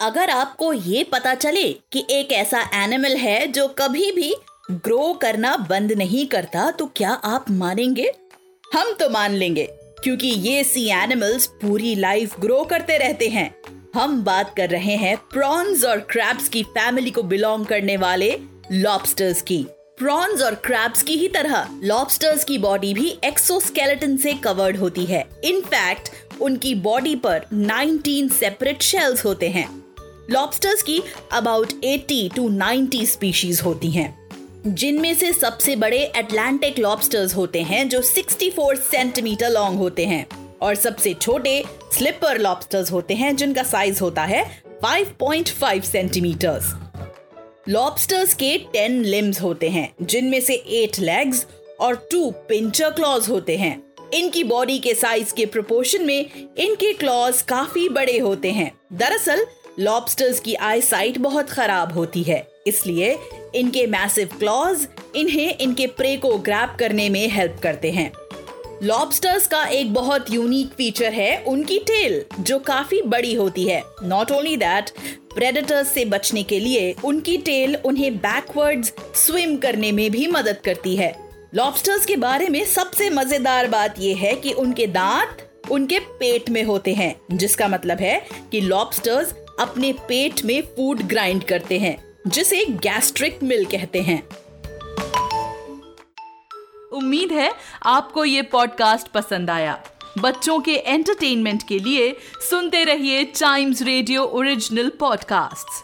अगर आपको ये पता चले कि एक ऐसा एनिमल है जो कभी भी ग्रो करना बंद नहीं करता तो क्या आप मानेंगे? हम तो मान लेंगे, क्योंकि ये सी एनिमल्स पूरी लाइफ ग्रो करते रहते हैं। हम बात कर रहे हैं प्रॉन्स और क्रैब्स की फैमिली को बिलोंग करने वाले लॉबस्टर्स की। प्रॉन्स और क्रैब्स की ही तरह लॉबस्टर्स की बॉडी भी एक्सोस्केलेटन से कवर्ड होती है। इनफैक्ट उनकी बॉडी पर 19 सेपरेट शेल्स होते हैं। लॉबस्टर्स की अबाउट 80 टू 90 स्पीशीज होती हैं। जिनमें से सबसे बड़े एटलांटिक लॉबस्टर्स होते हैं, जो 64 सेंटीमीटर लॉन्ग होते हैं। और सबसे छोटे स्लिपर लॉबस्टर्स होते हैं, जिनका साइज़ होता है 5.5 सेंटीमीटर्स लॉबस्टर्स के 10 लिम्स होते हैं, जिनमें से 8 लेग्स और 2 पिंचर क्लॉज होते हैं। इनकी बॉडी के साइज़ के प्रोपोर्शन में इनके क्लॉज काफ़ी बड़े होते हैं। दरअसल लॉबस्टर्स की आई साइट बहुत खराब होती है, इसलिए इनके मैसिव क्लॉज इन्हें इनके प्रे को ग्रैप करने में हेल्प करते हैं। लॉबस्टर्स का एक बहुत यूनिक फीचर है उनकी टेल जो काफ़ी बड़ी होती है। नॉट ओनली दैट प्रेडेटर्स से बचने के लिए उनकी टेल उन्हें बैकवर्ड्स स्विम करने में भी मदद करती है। लॉबस्टर्स के बारे में सबसे मज़ेदार बात यह है कि उनके दांत उनके पेट में होते हैं, जिसका मतलब है कि लॉबस्टर्स अपने पेट में फ़ूड ग्राइंड करते हैं, जिसे गैस्ट्रिक मिल कहते हैं। उम्मीद है आपको ये पॉडकास्ट पसंद आया। बच्चों के एंटरटेनमेंट के लिए सुनते रहिए टाइम्स रेडियो ओरिजिनल पॉडकास्ट्स